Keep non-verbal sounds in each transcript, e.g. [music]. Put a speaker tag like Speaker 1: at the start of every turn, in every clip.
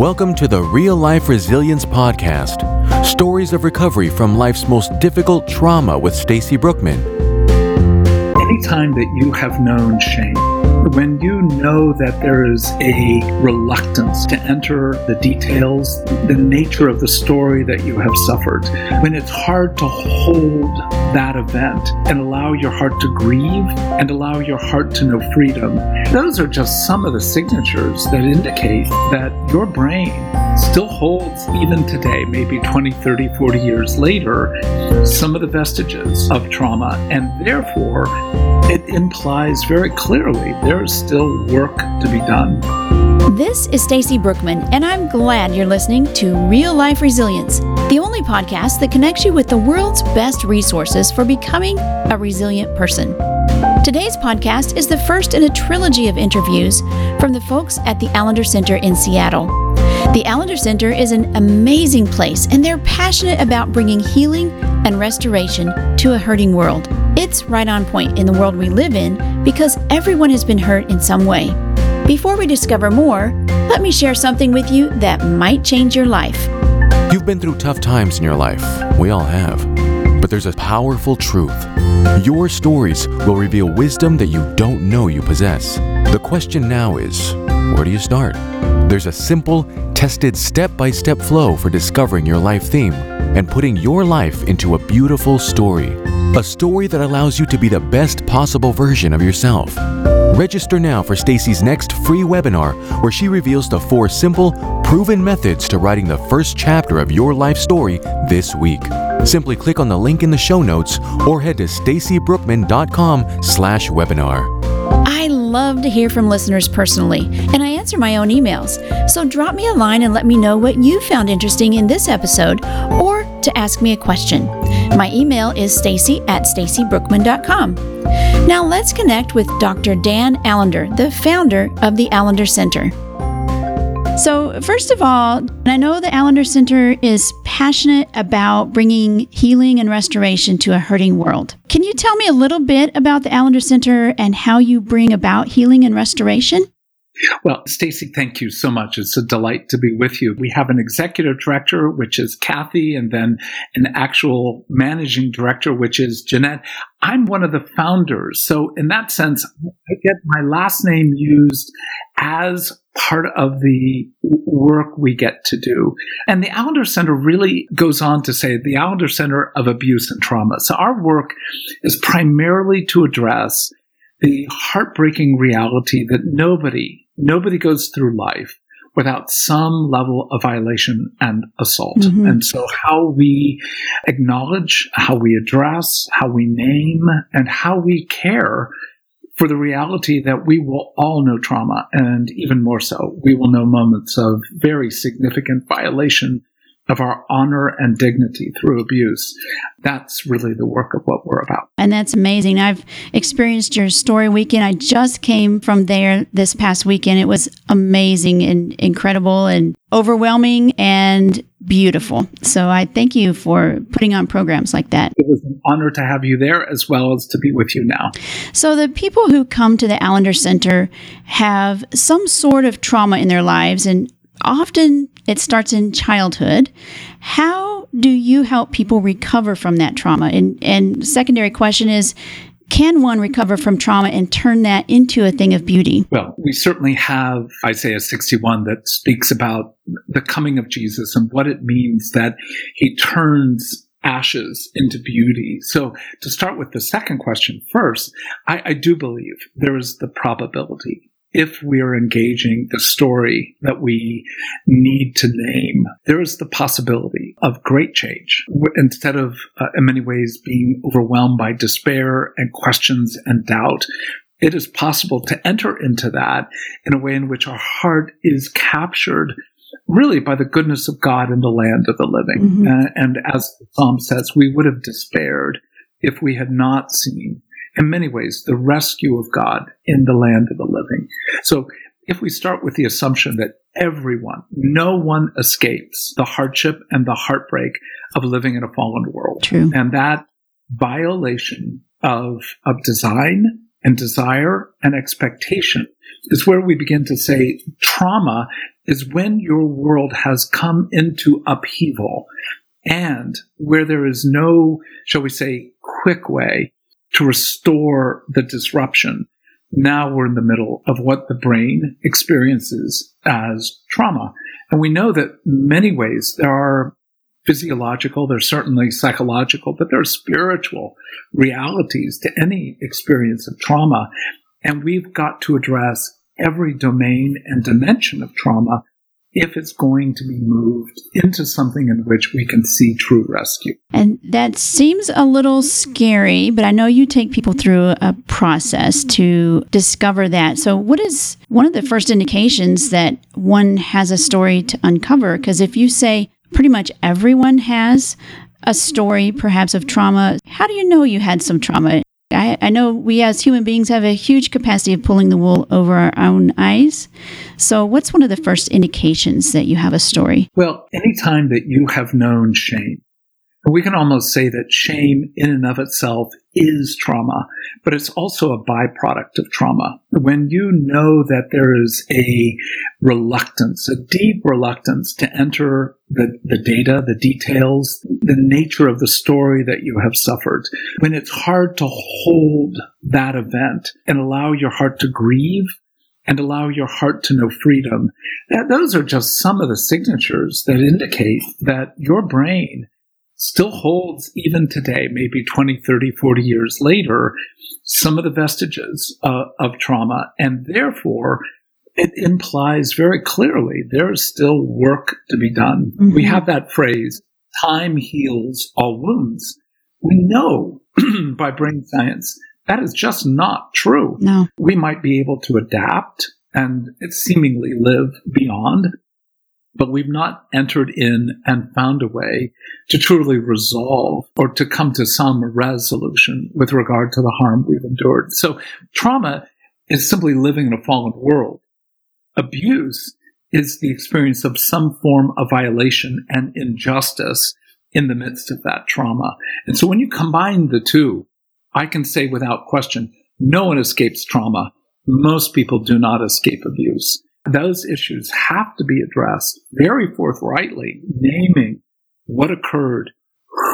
Speaker 1: Welcome to the Real Life Resilience Podcast stories of recovery from life's most difficult trauma with Stacy Brookman.
Speaker 2: Anytime that you have known shame, when you know that there is a reluctance to enter the details, the nature of the story that you have suffered, when it's hard to hold that event and allow your heart to grieve and allow your heart to know freedom, those are just some of the signatures that indicate that your brain still holds, even today, maybe 20, 30, 40 years later, some of the vestiges of trauma. And therefore, it implies very clearly there's still work to be done.
Speaker 3: This is Stacy Brookman, and I'm glad you're listening to Real Life Resilience, the only podcast that connects you with the world's best resources for becoming a resilient person. Today's podcast is the first in a trilogy of interviews from the folks at the Allender Center in Seattle. The Allender Center is an amazing place, and they're passionate about bringing healing and restoration to a hurting world. It's right on point in the world we live in because everyone has been hurt in some way. Before we discover more, let me share something with you that might change your life.
Speaker 1: You've been through tough times in your life. We all have. But there's a powerful truth. Your stories will reveal wisdom that you don't know you possess. The question now is where do you start? There's a simple, tested step by step flow for discovering your life theme and putting your life into a beautiful story. A story that allows you to be the best possible version of yourself. Register now for Stacy's next free webinar where she reveals the four simple, proven methods to writing the first chapter of your life story this week. Simply click on the link in the show notes or head to stacybrookman.com slash webinar.
Speaker 3: Love to hear from listeners personally, and I answer my own emails. So drop me a line and let me know what you found interesting in this episode or to ask me a question. My email is stacy at stacybrookman.com. Now let's connect with Dr. Dan Allender, the founder of the Allender Center. So, first of all, I know the Allender Center is passionate about bringing healing and restoration to a hurting world. Can you tell me a little bit about the Allender Center and how you bring about healing and restoration?
Speaker 2: Well, Stacy, thank you so much. It's a delight to be with you. We have an executive director, which is Kathy, and then an actual managing director, which is Jeanette. I'm one of the founders. So in that sense, I get my last name used as part of the work we get to do. And the Allender Center really goes on to say the Allender Center of Abuse and Trauma. So our work is primarily to address the heartbreaking reality that nobody, nobody goes through life without some level of violation and assault. Mm-hmm. And so how we acknowledge, how we address, how we name, and how we care for the reality that we will all know trauma and even more so, we will know moments of very significant violation of our honor and dignity through abuse. That's really the work of what we're about.
Speaker 3: And that's amazing. I've experienced your story weekend. I just came from there this past weekend. It was amazing and incredible and overwhelming and beautiful. So I thank you for putting on programs like that.
Speaker 2: It was an honor to have you there as well as to be with you now.
Speaker 3: So the people who come to the Allender Center have some sort of trauma in their lives and often it starts in childhood. How do you help people recover from that trauma? And and secondary question is can one recover from trauma and turn that into a thing of beauty?
Speaker 2: Well, we certainly have Isaiah 61 that speaks about the coming of Jesus and what it means that he turns ashes into beauty. So to start with the second question first, I, I do believe there is the probability if we are engaging the story that we need to name, there is the possibility of great change. Instead of, uh, in many ways, being overwhelmed by despair and questions and doubt, it is possible to enter into that in a way in which our heart is captured really by the goodness of God in the land of the living. Mm-hmm. Uh, and as the psalm says, we would have despaired if we had not seen in many ways, the rescue of God in the land of the living. So if we start with the assumption that everyone, no one escapes the hardship and the heartbreak of living in a fallen world.
Speaker 3: True.
Speaker 2: And that violation of, of design and desire and expectation is where we begin to say trauma is when your world has come into upheaval and where there is no, shall we say, quick way to restore the disruption. Now we're in the middle of what the brain experiences as trauma. And we know that in many ways there are physiological, there's certainly psychological, but there are spiritual realities to any experience of trauma. And we've got to address every domain and dimension of trauma if it's going to be moved into something in which we can see true rescue.
Speaker 3: And that seems a little scary, but I know you take people through a process to discover that. So, what is one of the first indications that one has a story to uncover? Because if you say pretty much everyone has a story, perhaps of trauma, how do you know you had some trauma? I, I, know we as human beings have a huge capacity of pulling the wool over our own eyes. So, what's one of the first indications that you have a story?
Speaker 2: Well, anytime that you have known shame, we can almost say that shame in and of itself is trauma, but it's also a byproduct of trauma. When you know that there is a reluctance, a deep reluctance to enter the, the data, the details, the nature of the story that you have suffered, when it's hard to hold that event and allow your heart to grieve and allow your heart to know freedom, those are just some of the signatures that indicate that your brain still holds even today, maybe 20, 30, 40 years later, some of the vestiges uh, of trauma. And therefore, it implies very clearly there is still work to be done. Mm-hmm. We have that phrase, time heals all wounds. We know [clears throat] by brain science that is just not true.
Speaker 3: No.
Speaker 2: We might be able to adapt and seemingly live beyond, but we've not entered in and found a way to truly resolve or to come to some resolution with regard to the harm we've endured. So trauma is simply living in a fallen world. Abuse is the experience of some form of violation and injustice in the midst of that trauma. And so when you combine the two, I can say without question, no one escapes trauma. Most people do not escape abuse those issues have to be addressed very forthrightly, naming what occurred,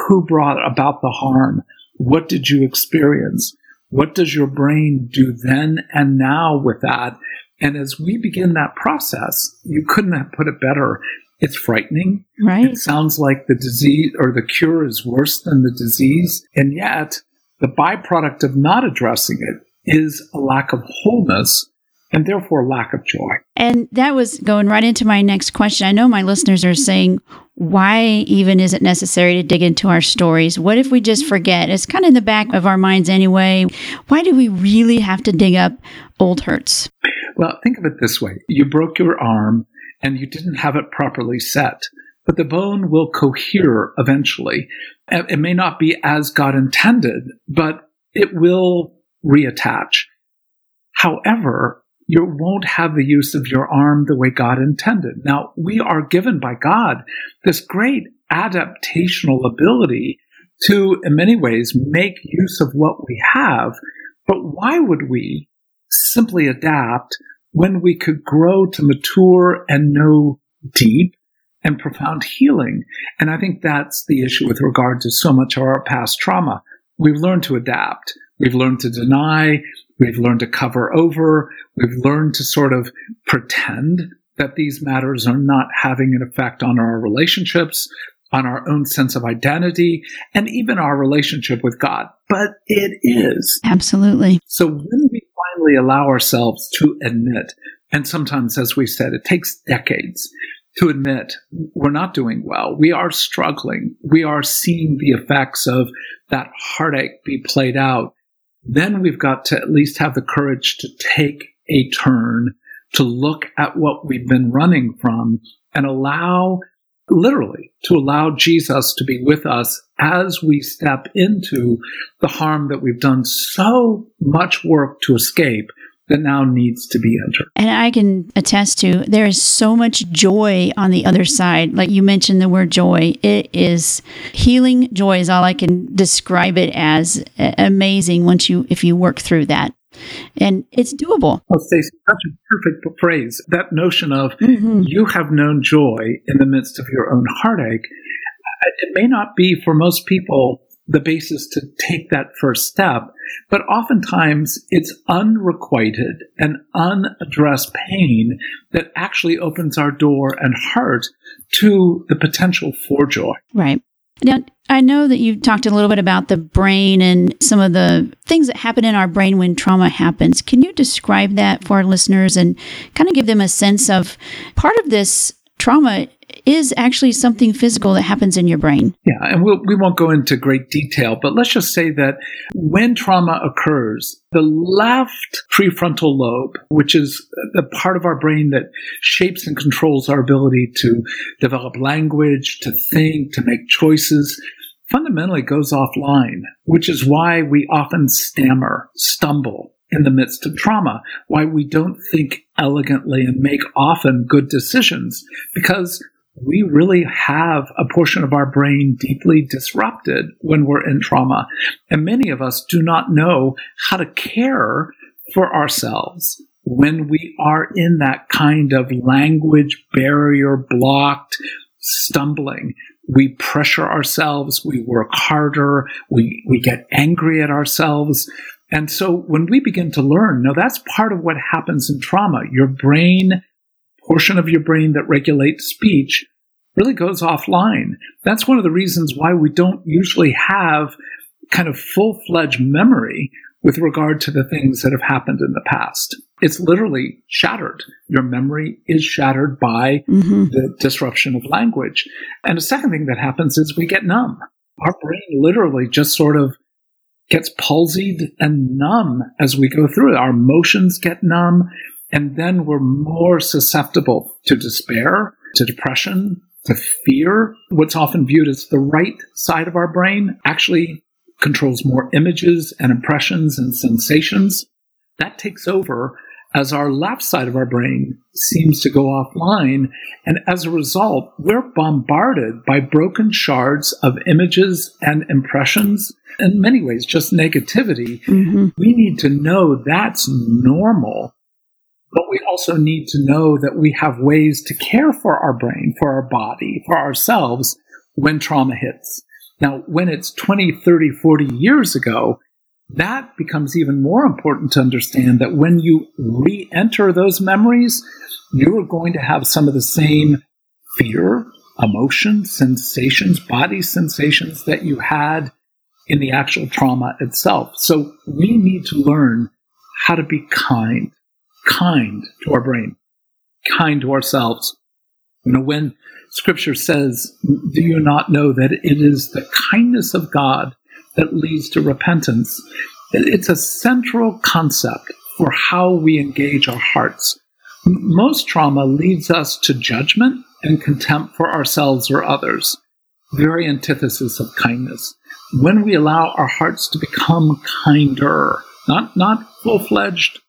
Speaker 2: who brought about the harm, what did you experience, what does your brain do then and now with that. And as we begin that process, you couldn't have put it better. It's frightening.
Speaker 3: Right.
Speaker 2: It sounds like the disease or the cure is worse than the disease. And yet the byproduct of not addressing it is a lack of wholeness and therefore lack of joy.
Speaker 3: And that was going right into my next question. I know my listeners are saying, why even is it necessary to dig into our stories? What if we just forget? It's kind of in the back of our minds anyway. Why do we really have to dig up old hurts?
Speaker 2: Well, think of it this way you broke your arm and you didn't have it properly set. But the bone will cohere eventually. It may not be as God intended, but it will reattach. However, you won't have the use of your arm the way God intended. Now, we are given by God this great adaptational ability to, in many ways, make use of what we have. But why would we simply adapt when we could grow to mature and know deep and profound healing? And I think that's the issue with regard to so much of our past trauma. We've learned to adapt. We've learned to deny. We've learned to cover over. We've learned to sort of pretend that these matters are not having an effect on our relationships, on our own sense of identity, and even our relationship with God. But it is.
Speaker 3: Absolutely.
Speaker 2: So when we finally allow ourselves to admit, and sometimes, as we said, it takes decades to admit we're not doing well. We are struggling. We are seeing the effects of that heartache be played out then we've got to at least have the courage to take a turn to look at what we've been running from and allow, literally, to allow Jesus to be with us as we step into the harm that we've done so much work to escape that now needs to be entered.
Speaker 3: And I can attest to there is so much joy on the other side. Like you mentioned the word joy. It is healing joy is all I can describe it as amazing once you if you work through that. and it's doable.
Speaker 2: Oh, Stacey, such a perfect phrase. That notion of mm-hmm. you have known joy in the midst of your own heartache. It may not be for most people the basis to take that first step. But oftentimes it's unrequited and unaddressed pain that actually opens our door and heart to the potential for joy.
Speaker 3: Right. Now, I know that you talked a little bit about the brain and some of the things that happen in our brain when trauma happens. Can you describe that for our listeners and kind of give them a sense of part of this trauma is actually something physical that happens in your brain.
Speaker 2: Yeah, and we'll, we won't go into great detail, but let's just say that when trauma occurs, the left prefrontal lobe, which is the part of our brain that shapes and controls our ability to develop language, to think, to make choices, fundamentally goes offline, which is why we often stammer, stumble, in the midst of trauma, why we don't think elegantly and make often good decisions, because we really have a portion of our brain deeply disrupted when we're in trauma. And many of us do not know how to care for ourselves when we are in that kind of language barrier blocked stumbling. We pressure ourselves, we work harder, we, we get angry at ourselves. And so when we begin to learn, no, that's part of what happens in trauma. Your brain portion of your brain that regulates speech really goes offline. That's one of the reasons why we don't usually have kind of full fledged memory with regard to the things that have happened in the past. It's literally shattered. Your memory is shattered by mm-hmm. the disruption of language. And the second thing that happens is we get numb. Our brain literally just sort of gets palsied and numb as we go through it. Our emotions get numb. And then we're more susceptible to despair, to depression, to fear. What's often viewed as the right side of our brain actually controls more images and impressions and sensations. That takes over as our left side of our brain seems to go offline. And as a result, we're bombarded by broken shards of images and impressions. In many ways, just negativity. Mm-hmm. We need to know that's normal but we also need to know that we have ways to care for our brain, for our body, for ourselves when trauma hits. Now, when it's 20, 30, 40 years ago, that becomes even more important to understand that when you re enter those memories, you're going to have some of the same fear, emotions, sensations, body sensations that you had in the actual trauma itself. So we need to learn how to be kind kind to our brain, kind to ourselves. You know, when scripture says, Do you not know that it is the kindness of God that leads to repentance? It's a central concept for how we engage our hearts. Most trauma leads us to judgment and contempt for ourselves or others. Very antithesis of kindness. When we allow our hearts to become kinder, not, not full fledged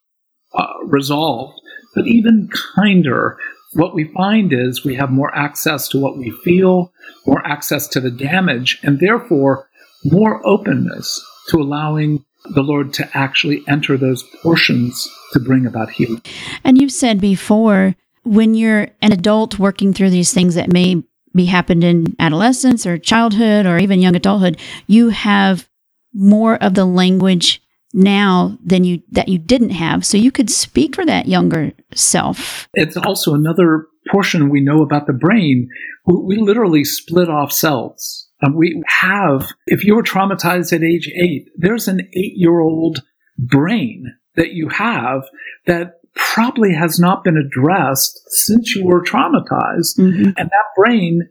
Speaker 2: uh, resolved, but even kinder. What we find is we have more access to what we feel, more access to the damage, and therefore more openness to allowing the Lord to actually enter those portions to bring about healing.
Speaker 3: And you've said before, when you're an adult working through these things that may be happened in adolescence or childhood or even young adulthood, you have more of the language now than you that you didn't have. So you could speak for that younger self.
Speaker 2: It's also another portion we know about the brain. We literally split off cells. Um, we have if you were traumatized at age eight there's an eight year old brain that you have that probably has not been addressed since you were traumatized. Mm-hmm. and that brain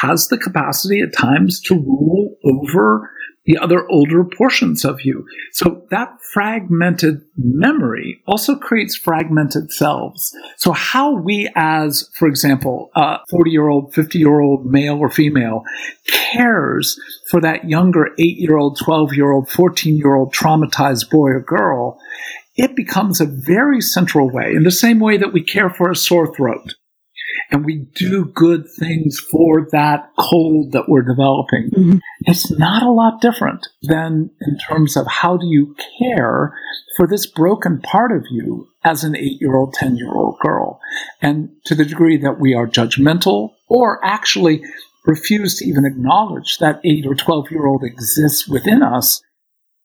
Speaker 2: has the capacity at times to rule over the other older portions of you. So that fragmented memory also creates fragmented selves. So how we as, for example, a 40 year old, 50 year old male or female cares for that younger 8 year old, 12 year old, 14 year old traumatized boy or girl, it becomes a very central way in the same way that we care for a sore throat. And we do good things for that cold that we're developing, mm-hmm. it's not a lot different than in terms of how do you care for this broken part of you as an eight year old, 10 year old girl. And to the degree that we are judgmental or actually refuse to even acknowledge that eight or 12 year old exists within us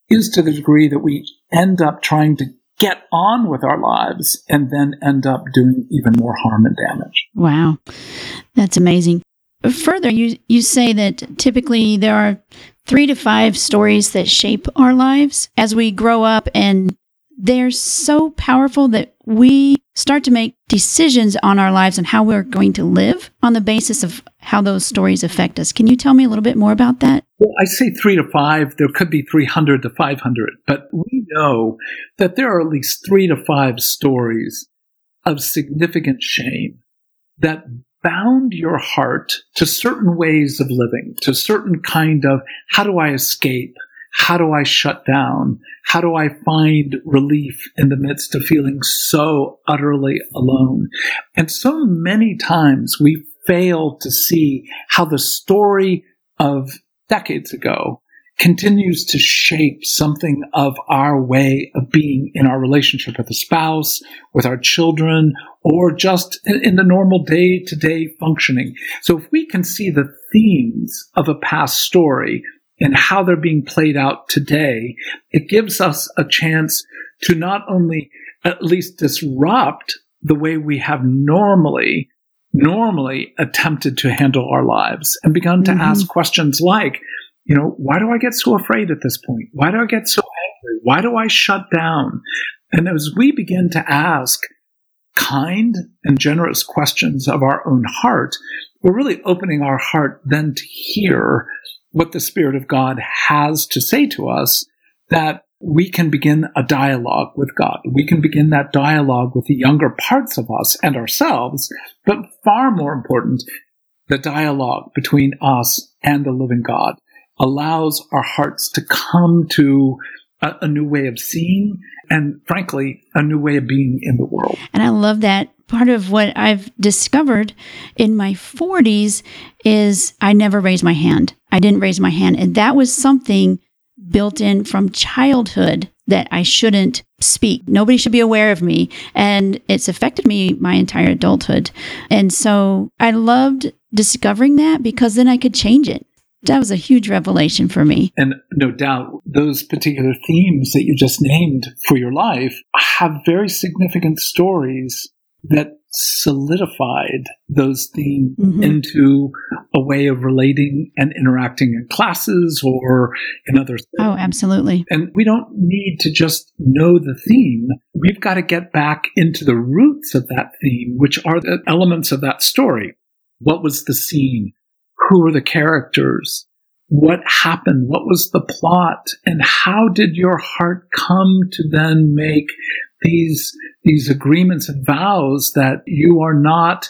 Speaker 2: is to the degree that we end up trying to get on with our lives and then end up doing even more harm and damage.
Speaker 3: Wow. That's amazing. Further, you, you say that typically there are three to five stories that shape our lives as we grow up and they're so powerful that we start to make decisions on our lives and how we're going to live on the basis of how those stories affect us. Can you tell me a little bit more about that?
Speaker 2: Well, I say three to five. There could be 300 to 500, but we know that there are at least three to five stories of significant shame that bound your heart to certain ways of living, to certain kind of how do I escape? How do I shut down? How do I find relief in the midst of feeling so utterly alone? And so many times we fail to see how the story of decades ago continues to shape something of our way of being in our relationship with a spouse, with our children, or just in the normal day to day functioning. So if we can see the themes of a past story and how they're being played out today, it gives us a chance to not only at least disrupt the way we have normally normally attempted to handle our lives and begun to mm-hmm. ask questions like, you know, why do I get so afraid at this point? Why do I get so angry? Why do I shut down? And as we begin to ask kind and generous questions of our own heart, we're really opening our heart then to hear what the Spirit of God has to say to us that we can begin a dialogue with God. We can begin that dialogue with the younger parts of us and ourselves, but far more important, the dialogue between us and the living God allows our hearts to come to a, a new way of seeing and frankly, a new way of being in the world.
Speaker 3: And I love that part of what I've discovered in my 40s is I never raised my hand. I didn't raise my hand. And that was something built in from childhood that I shouldn't speak. Nobody should be aware of me. And it's affected me my entire adulthood. And so I loved discovering that because then I could change it. That was a huge revelation for me.
Speaker 2: And no doubt, those particular themes that you just named for your life have very significant stories that solidified those themes mm-hmm. into a way of relating and interacting in classes or in other things.
Speaker 3: Oh, absolutely.
Speaker 2: And we don't need to just know the theme. We've got to get back into the roots of that theme, which are the elements of that story. What was the scene? Who were the characters? What happened? What was the plot? And how did your heart come to then make these, these agreements and vows that you are not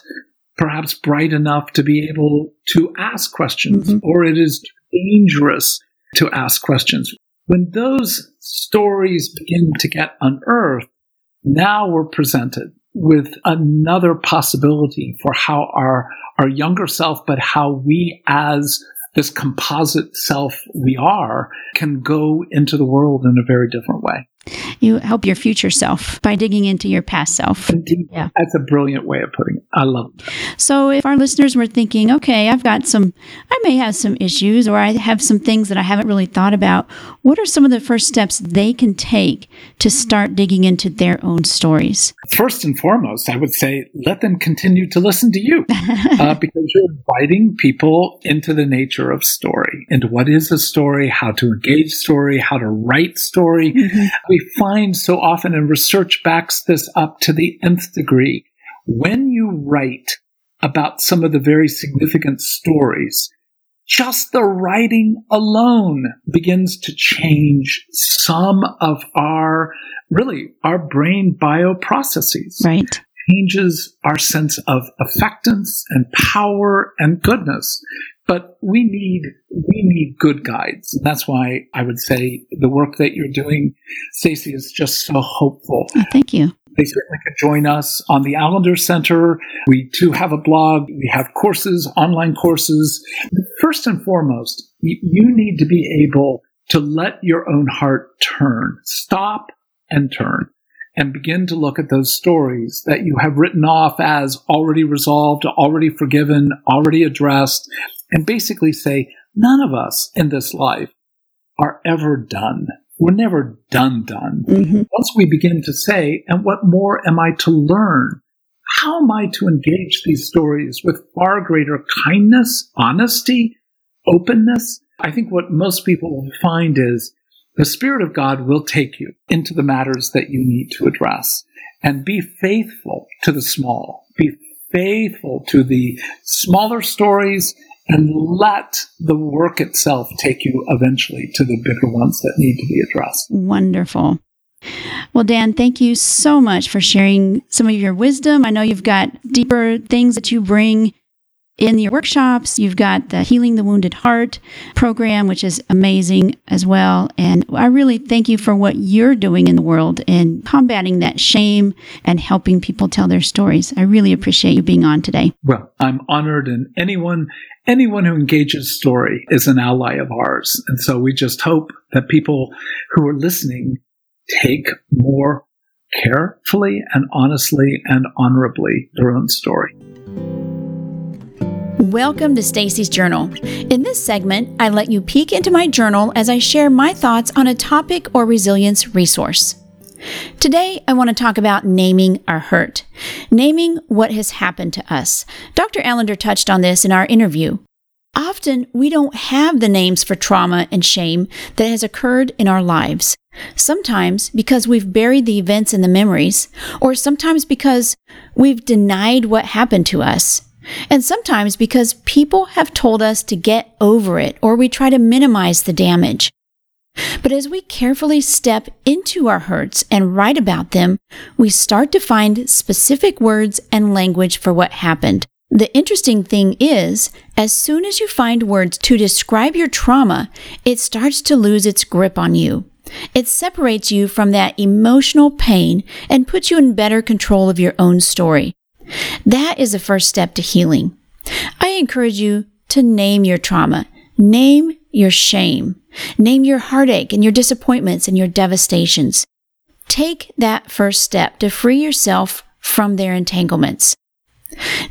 Speaker 2: perhaps bright enough to be able to ask questions mm-hmm. or it is dangerous to ask questions. When those stories begin to get unearthed, now we're presented with another possibility for how our, our younger self, but how we as this composite self we are can go into the world in a very different way.
Speaker 3: You help your future self by digging into your past self.
Speaker 2: Indeed. Yeah. That's a brilliant way of putting it. I love it.
Speaker 3: So, if our listeners were thinking, okay, I've got some, I may have some issues or I have some things that I haven't really thought about, what are some of the first steps they can take to start digging into their own stories?
Speaker 2: First and foremost, I would say let them continue to listen to you [laughs] uh, because you're inviting people into the nature of story, into what is a story, how to engage story, how to write story. Mm-hmm we find so often, and research backs this up to the nth degree, when you write about some of the very significant stories, just the writing alone begins to change some of our, really, our brain bioprocesses.
Speaker 3: Right.
Speaker 2: Changes our sense of affectance and power and goodness. But we need we need good guides. And that's why I would say the work that you're doing, Stacy, is just so hopeful.
Speaker 3: Oh, thank you.
Speaker 2: they certainly could join us on the Allender Center. We too have a blog. We have courses, online courses. First and foremost, you need to be able to let your own heart turn, stop and turn and begin to look at those stories that you have written off as already resolved, already forgiven, already addressed, and basically say, none of us in this life are ever done. We're never done, done. Mm-hmm. Once we begin to say, and what more am I to learn? How am I to engage these stories with far greater kindness, honesty, openness? I think what most people will find is the Spirit of God will take you into the matters that you need to address and be faithful to the small. Be faithful to the smaller stories and let the work itself take you eventually to the bigger ones that need to be addressed.
Speaker 3: Wonderful. Well, Dan, thank you so much for sharing some of your wisdom. I know you've got deeper things that you bring in your workshops. You've got the Healing the Wounded Heart program, which is amazing as well. And I really thank you for what you're doing in the world and combating that shame and helping people tell their stories. I really appreciate you being on today.
Speaker 2: Well, I'm honored, and anyone anyone who engages story is an ally of ours. And so we just hope that people who are listening take more carefully and honestly and honorably their own story.
Speaker 3: Welcome to Stacy's Journal. In this segment, I let you peek into my journal as I share my thoughts on a topic or resilience resource. Today, I want to talk about naming our hurt, naming what has happened to us. Dr. Allender touched on this in our interview. Often, we don't have the names for trauma and shame that has occurred in our lives. Sometimes because we've buried the events in the memories, or sometimes because we've denied what happened to us. And sometimes because people have told us to get over it or we try to minimize the damage. But as we carefully step into our hurts and write about them, we start to find specific words and language for what happened. The interesting thing is, as soon as you find words to describe your trauma, it starts to lose its grip on you. It separates you from that emotional pain and puts you in better control of your own story. That is the first step to healing. I encourage you to name your trauma, name your shame, name your heartache and your disappointments and your devastations. Take that first step to free yourself from their entanglements.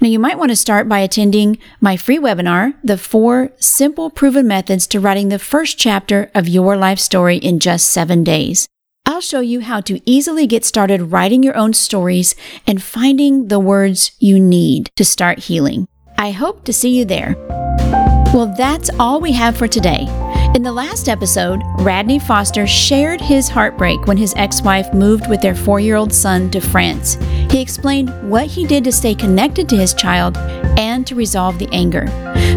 Speaker 3: Now, you might want to start by attending my free webinar, The Four Simple Proven Methods to Writing the First Chapter of Your Life Story in Just Seven Days. I'll show you how to easily get started writing your own stories and finding the words you need to start healing. I hope to see you there. Well, that's all we have for today. In the last episode, Radney Foster shared his heartbreak when his ex wife moved with their four year old son to France. He explained what he did to stay connected to his child and to resolve the anger.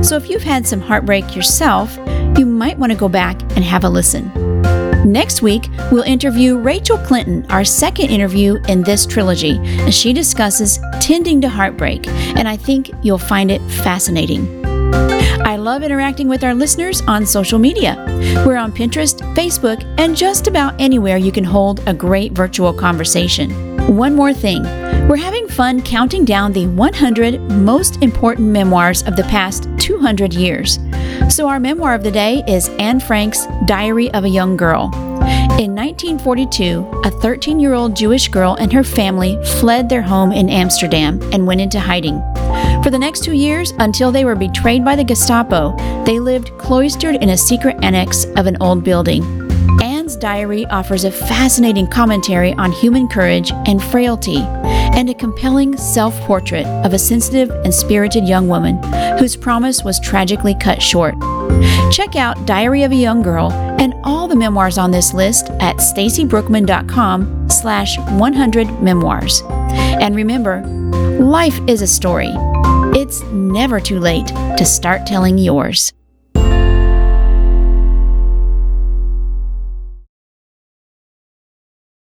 Speaker 3: So if you've had some heartbreak yourself, you might want to go back and have a listen. Next week, we'll interview Rachel Clinton, our second interview in this trilogy, as she discusses tending to heartbreak, and I think you'll find it fascinating. I love interacting with our listeners on social media. We're on Pinterest, Facebook, and just about anywhere you can hold a great virtual conversation. One more thing we're having fun counting down the 100 most important memoirs of the past 200 years. So, our memoir of the day is Anne Frank's Diary of a Young Girl. In 1942, a 13 year old Jewish girl and her family fled their home in Amsterdam and went into hiding. For the next two years, until they were betrayed by the Gestapo, they lived cloistered in a secret annex of an old building. Anne's diary offers a fascinating commentary on human courage and frailty, and a compelling self portrait of a sensitive and spirited young woman whose promise was tragically cut short. Check out Diary of a Young Girl and all the memoirs on this list at stacybrookman.com slash 100 memoirs. And remember, life is a story. It's never too late to start telling yours.